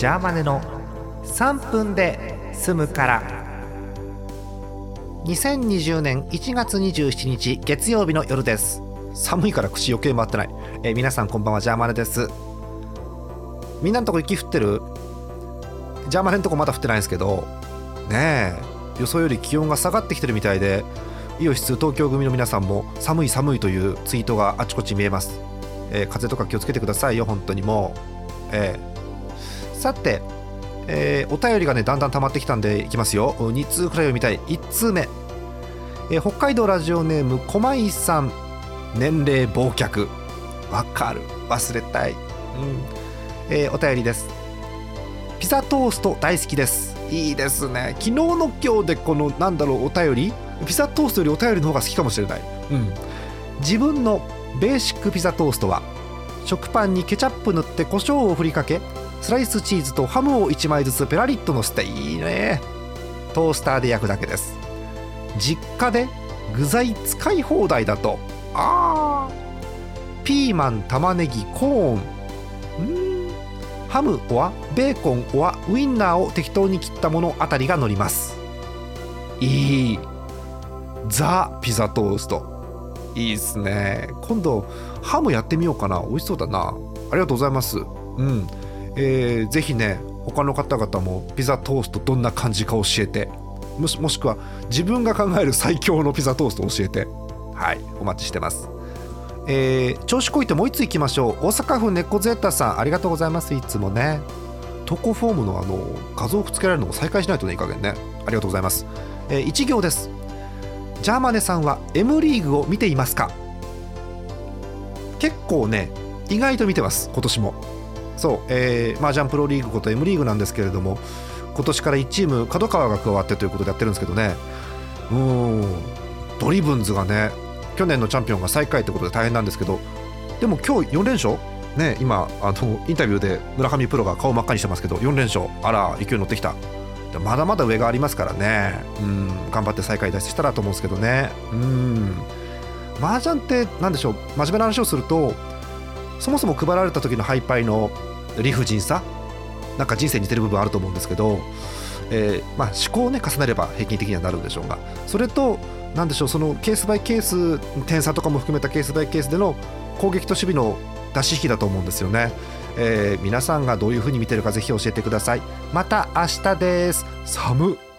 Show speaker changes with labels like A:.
A: ジャーマネの3分で済むから。2020年1月27日月曜日の夜です。寒いから口余計回ってない、えー皆さんこんばんはジャーマネです。みんなのとこ雪降ってる？ジャーマネのとこまだ降ってないんですけど。ねえ。予想より気温が下がってきてるみたいでイオシス東京組の皆さんも寒い寒いというツイートがあちこち見えます、えー風邪とか気をつけてくださいよ本当にもう、えーさて、えーお便りがねだんだん溜まってきたんでいきますよ。2通くらい読みたい。1通目、えー北海道ラジオネーム駒井さん。年齢忘却。わかる。忘れたい、うん。えーお便りです。ピザトースト大好きです。いいですね。昨日の今日でこのなんだろうお便り。ピザトーストよりお便りの方が好きかもしれない、うん、自分のベーシックピザトーストは食パンにケチャップ塗って胡椒を振りかけスライスチーズとハムを1枚ずつペラリッとのせていいね。トースターで焼くだけです。実家で具材使い放題だと。あー。ピーマン玉ねぎコーン。うん。ハムはベーコンはウインナーを適当に切ったものあたりが乗ります。いい。ザ・ピザトースト。いいっすね。今度ハムやってみようかな。美味しそうだな。ありがとうございます。うん。えー、ぜひね他の方々もピザトーストどんな感じか教えて。もしもしくは自分が考える最強のピザトーストを教えて。はいお待ちしてます。えー、調子こいてもう一ついきましょう。大阪府猫ゼータさんありがとうございます。いつもね。投稿フォームのあの画像をくっつけられるのも再開しないとねいい加減ね。ありがとうございます、えー、1行です。ジャーマネさんは M リーグを見ていますか？結構ね意外と見てます今年も。そう、えー、マージャンプロリーグこと M リーグなんですけれども今年から1チーム角川が加わってということでやってるんですけどね。うんドリブンズがね去年のチャンピオンが最下位ということで大変なんですけどでも今日4連勝？ね今あのインタビューで村上プロが顔真っ赤にしてますけど4連勝。あら勢い乗ってきた。まだまだ上がありますからね。うん頑張って最下位脱出したらと思うんですけどね。うん。麻雀って何でしょう？真面目な話をするとそもそも配られた時の敗敗の理不尽さ？なんか人生に似てる部分あると思うんですけど、えーまあ、思考をね重ねれば平均的にはなるんでしょうが。それと何でしょうそのケースバイケース点差とかも含めたケースバイケースでの攻撃と守備の出し引きだと思うんですよね、えー皆さんがどういうふうに見てるかぜひ教えてください。また明日です。寒っ。